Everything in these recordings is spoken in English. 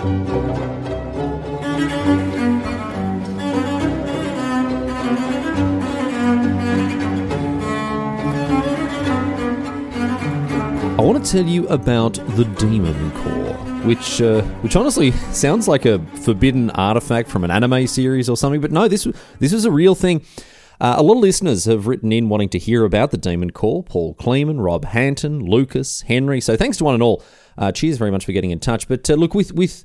I want to tell you about the Demon Core, which uh, which honestly sounds like a forbidden artifact from an anime series or something, but no, this this is a real thing. Uh, a lot of listeners have written in wanting to hear about the Demon Core. Paul Kleeman, Rob Hanton, Lucas, Henry. So thanks to one and all. Uh, cheers very much for getting in touch. But uh, look, with with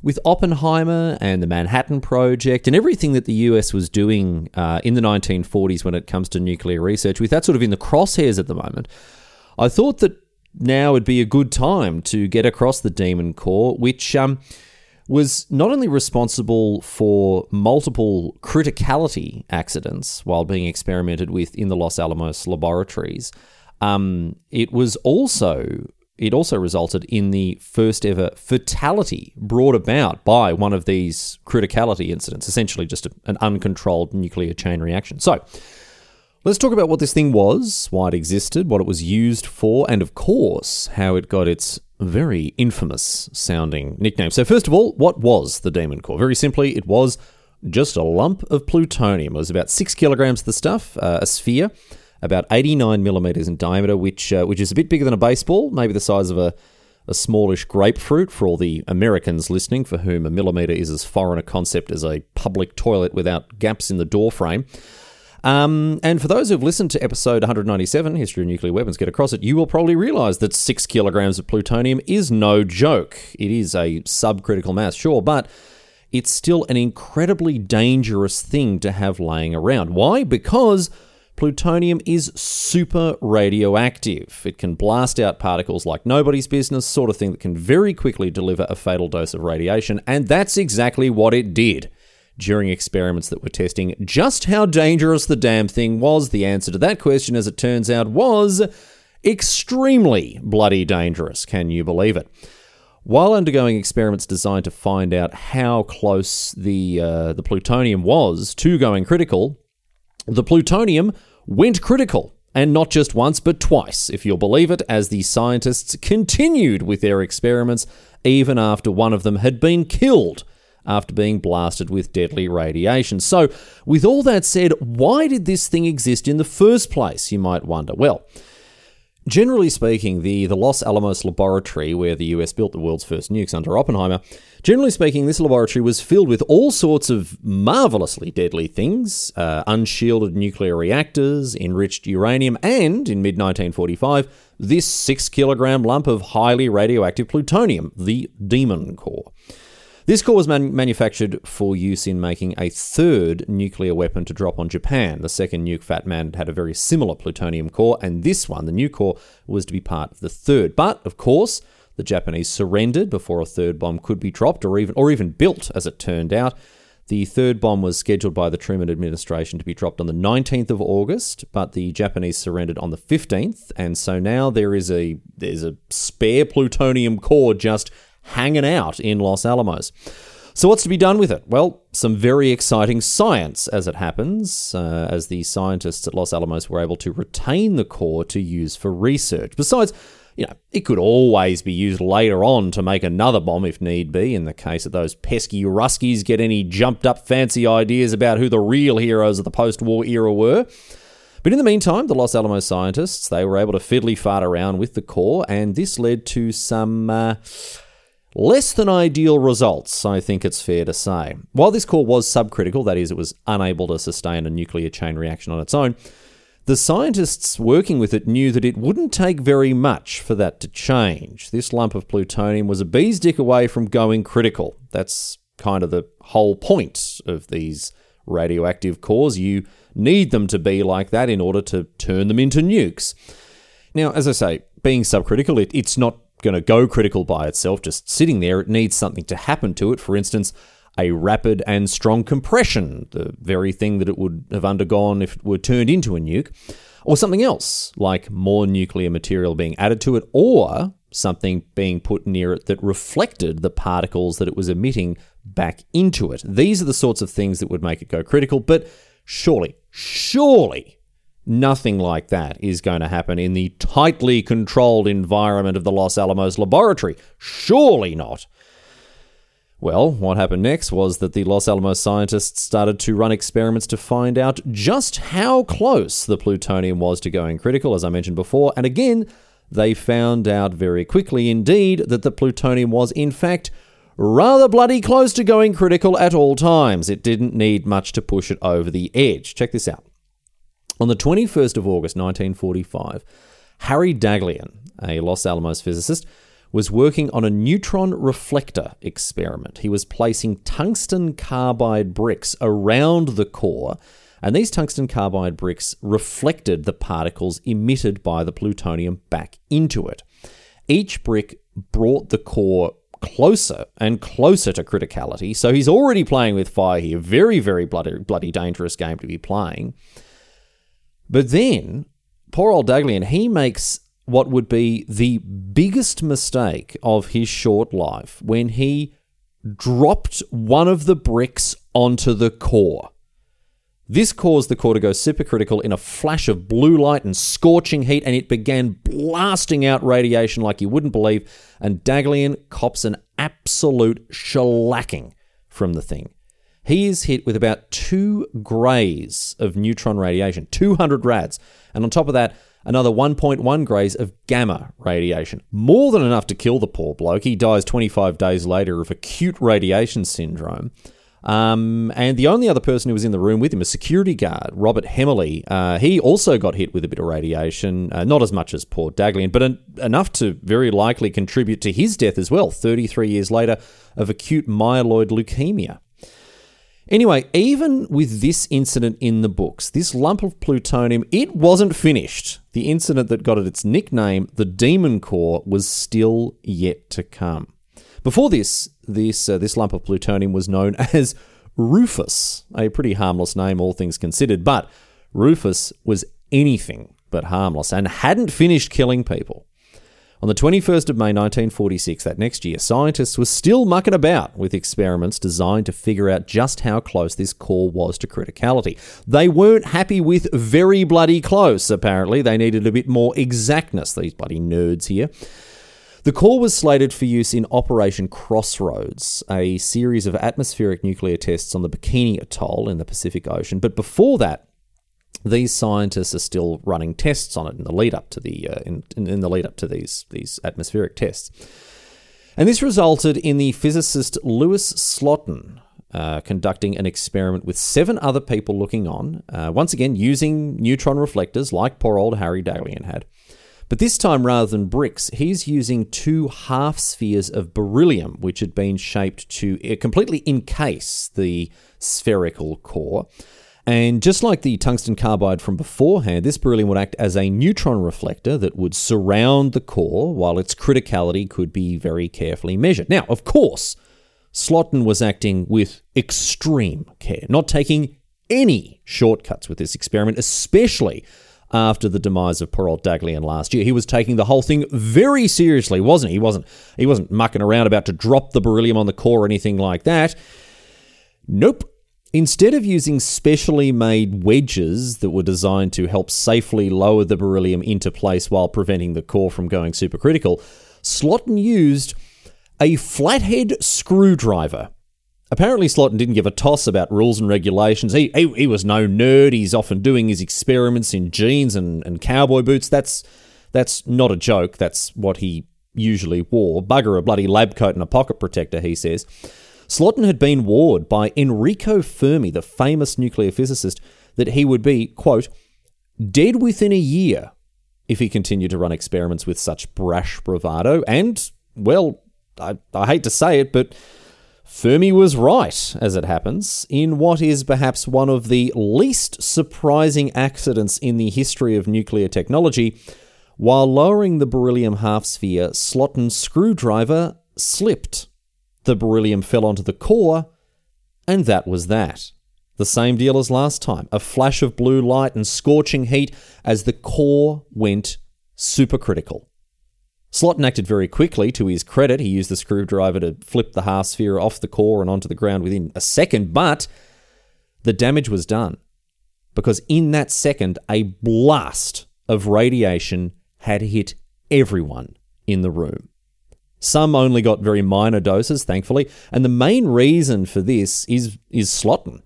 with Oppenheimer and the Manhattan Project and everything that the US was doing uh, in the 1940s when it comes to nuclear research, with that sort of in the crosshairs at the moment, I thought that now would be a good time to get across the Demon Core, which um, was not only responsible for multiple criticality accidents while being experimented with in the Los Alamos laboratories, um, it was also it also resulted in the first ever fatality brought about by one of these criticality incidents, essentially just a, an uncontrolled nuclear chain reaction. So. Let's talk about what this thing was, why it existed, what it was used for, and of course, how it got its very infamous sounding nickname. So, first of all, what was the Demon Core? Very simply, it was just a lump of plutonium. It was about six kilograms of the stuff, uh, a sphere, about 89 millimeters in diameter, which uh, which is a bit bigger than a baseball, maybe the size of a, a smallish grapefruit for all the Americans listening, for whom a millimeter is as foreign a concept as a public toilet without gaps in the door frame. Um, and for those who've listened to episode 197, History of Nuclear Weapons, Get Across It, you will probably realize that six kilograms of plutonium is no joke. It is a subcritical mass, sure, but it's still an incredibly dangerous thing to have laying around. Why? Because plutonium is super radioactive. It can blast out particles like nobody's business, sort of thing that can very quickly deliver a fatal dose of radiation, and that's exactly what it did during experiments that were testing just how dangerous the damn thing was. The answer to that question, as it turns out, was extremely bloody dangerous. Can you believe it? While undergoing experiments designed to find out how close the uh, the plutonium was to going critical, the plutonium went critical. And not just once, but twice, if you'll believe it, as the scientists continued with their experiments even after one of them had been killed after being blasted with deadly radiation. So, with all that said, why did this thing exist in the first place, you might wonder? Well, Generally speaking, the, the Los Alamos laboratory, where the US built the world's first nukes under Oppenheimer, generally speaking, this laboratory was filled with all sorts of marvelously deadly things uh, unshielded nuclear reactors, enriched uranium, and, in mid 1945, this six kilogram lump of highly radioactive plutonium, the Demon Core. This core was man- manufactured for use in making a third nuclear weapon to drop on Japan. The second nuke Fat Man had a very similar plutonium core, and this one, the new core, was to be part of the third. But, of course, the Japanese surrendered before a third bomb could be dropped or even or even built, as it turned out. The third bomb was scheduled by the Truman administration to be dropped on the 19th of August, but the Japanese surrendered on the 15th, and so now there is a there's a spare plutonium core just hanging out in Los Alamos. So, what's to be done with it? Well, some very exciting science, as it happens, uh, as the scientists at Los Alamos were able to retain the core to use for research. Besides, you know, it could always be used later on to make another bomb if need be, in the case that those pesky Ruskies get any jumped up fancy ideas about who the real heroes of the post war era were. But in the meantime, the Los Alamos scientists, they were able to fiddly fart around with the core, and this led to some. Uh, Less than ideal results, I think it's fair to say. While this core was subcritical, that is, it was unable to sustain a nuclear chain reaction on its own, the scientists working with it knew that it wouldn't take very much for that to change. This lump of plutonium was a bee's dick away from going critical. That's kind of the whole point of these radioactive cores. You need them to be like that in order to turn them into nukes. Now, as I say, being subcritical, it, it's not going to go critical by itself, just sitting there. It needs something to happen to it. For instance, a rapid and strong compression, the very thing that it would have undergone if it were turned into a nuke, or something else, like more nuclear material being added to it, or something being put near it that reflected the particles that it was emitting back into it. These are the sorts of things that would make it go critical, but surely, surely Nothing like that is going to happen in the tightly controlled environment of the Los Alamos laboratory. Surely not. Well, what happened next was that the Los Alamos scientists started to run experiments to find out just how close the plutonium was to going critical, as I mentioned before, and again, they found out very quickly indeed that the plutonium was, in fact, rather bloody close to going critical at all times. It didn't need much to push it over the edge. Check this out. On the 21st of August 1945, Harry Daghlian, a Los Alamos physicist, was working on a neutron reflector experiment. He was placing tungsten carbide bricks around the core, and these tungsten carbide bricks reflected the particles emitted by the plutonium back into it. Each brick brought the core closer and closer to criticality, so he's already playing with fire here. Very, very bloody, bloody dangerous game to be playing. But then, poor old Daghlian, he makes what would be the biggest mistake of his short life when he dropped one of the bricks onto the core. This caused the core to go supercritical in a flash of blue light and scorching heat, and it began blasting out radiation like you wouldn't believe. And Daghlian cops an absolute shellacking from the thing. He is hit with about two grays of neutron radiation, 200 rads. And on top of that, another 1.1 grays of gamma radiation. More than enough to kill the poor bloke. He dies 25 days later of acute radiation syndrome. Um, and the only other person who was in the room with him, a security guard, Robert Hemmerly, uh, he also got hit with a bit of radiation, uh, not as much as poor Daghlian, but en- enough to very likely contribute to his death as well, 33 years later, of acute myeloid leukemia. Anyway, even with this incident in the books, this lump of plutonium, it wasn't finished. The incident that got it its nickname, the Demon Core, was still yet to come. Before this, this uh, this lump of plutonium was known as Rufus, a pretty harmless name, all things considered. But Rufus was anything but harmless and hadn't finished killing people. On the 21st of May 1946, that next year, scientists were still mucking about with experiments designed to figure out just how close this core was to criticality. They weren't happy with very bloody close, apparently. They needed a bit more exactness, these bloody nerds here. The core was slated for use in Operation Crossroads, a series of atmospheric nuclear tests on the Bikini Atoll in the Pacific Ocean. But before that, these scientists are still running tests on it in the lead up to the uh, in, in the lead up to these these atmospheric tests. And this resulted in the physicist Louis Slotin uh, conducting an experiment with seven other people looking on, uh, once again using neutron reflectors like poor old Harry Daghlian had. But this time, rather than bricks, he's using two half spheres of beryllium, which had been shaped to uh, completely encase the spherical core. And just like the tungsten carbide from beforehand, this beryllium would act as a neutron reflector that would surround the core while its criticality could be very carefully measured. Now, of course, Slotin was acting with extreme care, not taking any shortcuts with this experiment, especially after the demise of poor old Daghlian last year. He was taking the whole thing very seriously, wasn't he? He wasn't he wasn't mucking around about to drop the beryllium on the core or anything like that. Nope. Instead of using specially made wedges that were designed to help safely lower the beryllium into place while preventing the core from going supercritical, Slotin used a flathead screwdriver. Apparently, Slotin didn't give a toss about rules and regulations. He, he, he, was no nerd. He's often doing his experiments in jeans and, and cowboy boots. That's, that's not a joke. That's what he usually wore. Bugger a bloody lab coat and a pocket protector, he says. Slotin had been warned by Enrico Fermi, the famous nuclear physicist, that he would be, quote, dead within a year if he continued to run experiments with such brash bravado. And, well, I, I hate to say it, but Fermi was right, as it happens, in what is perhaps one of the least surprising accidents in the history of nuclear technology. While lowering the beryllium half sphere, Slotin's screwdriver slipped the beryllium fell onto the core, and that was that. The same deal as last time a flash of blue light and scorching heat as the core went supercritical. Slotin acted very quickly to his credit. He used the screwdriver to flip the half sphere off the core and onto the ground within a second, but the damage was done because in that second, a blast of radiation had hit everyone in the room. Some only got very minor doses, thankfully, and the main reason for this is is Slotin.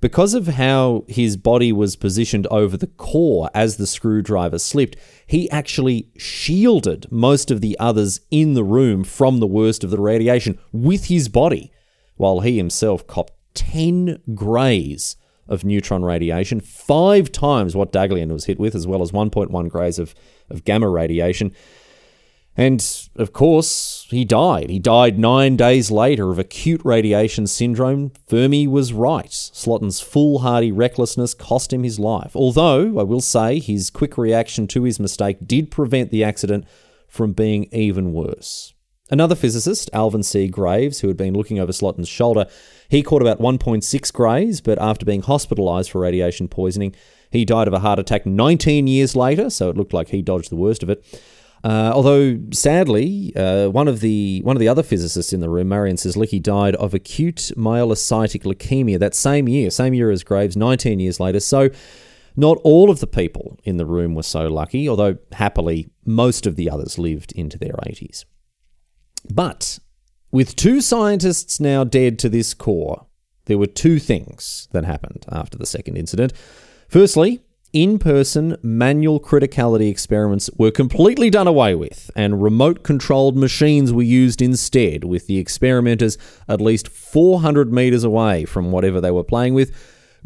Because of how his body was positioned over the core as the screwdriver slipped, he actually shielded most of the others in the room from the worst of the radiation with his body, while he himself copped 10 grays of neutron radiation, five times what Daghlian was hit with, as well as 1.1 grays of, of gamma radiation. And of course, he died. He died nine days later of acute radiation syndrome. Fermi was right. Slotin's foolhardy recklessness cost him his life. Although, I will say, his quick reaction to his mistake did prevent the accident from being even worse. Another physicist, Alvin C. Graves, who had been looking over Slotin's shoulder, he caught about 1.6 grays, but after being hospitalized for radiation poisoning, he died of a heart attack 19 years later, so it looked like he dodged the worst of it. Uh, although sadly, uh, one of the one of the other physicists in the room, Marion Cieslicki, died of acute myelocytic leukemia that same year, same year as Graves, 19 years later. So, not all of the people in the room were so lucky, although happily, most of the others lived into their 80s. But with two scientists now dead to this core, there were two things that happened after the second incident. Firstly, in person manual criticality experiments were completely done away with, and remote controlled machines were used instead, with the experimenters at least 400 metres away from whatever they were playing with.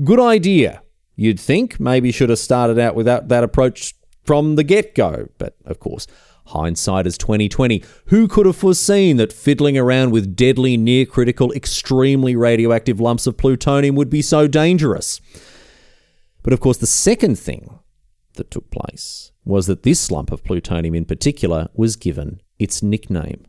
Good idea. You'd think maybe should have started out without that approach from the get go, but of course, hindsight is 2020. Who could have foreseen that fiddling around with deadly, near critical, extremely radioactive lumps of plutonium would be so dangerous? But of course, the second thing that took place was that this lump of plutonium in particular was given its nickname,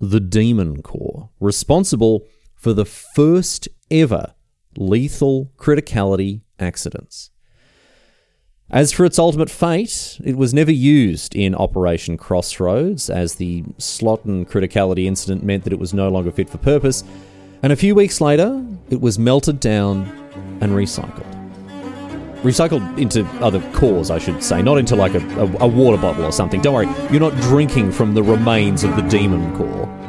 the Demon Core, responsible for the first ever lethal criticality accidents. As for its ultimate fate, it was never used in Operation Crossroads, as the Slotin criticality incident meant that it was no longer fit for purpose, and a few weeks later, it was melted down and recycled. Recycled into other cores, I should say, not into like a, a, a water bottle or something. Don't worry, you're not drinking from the remains of the demon core.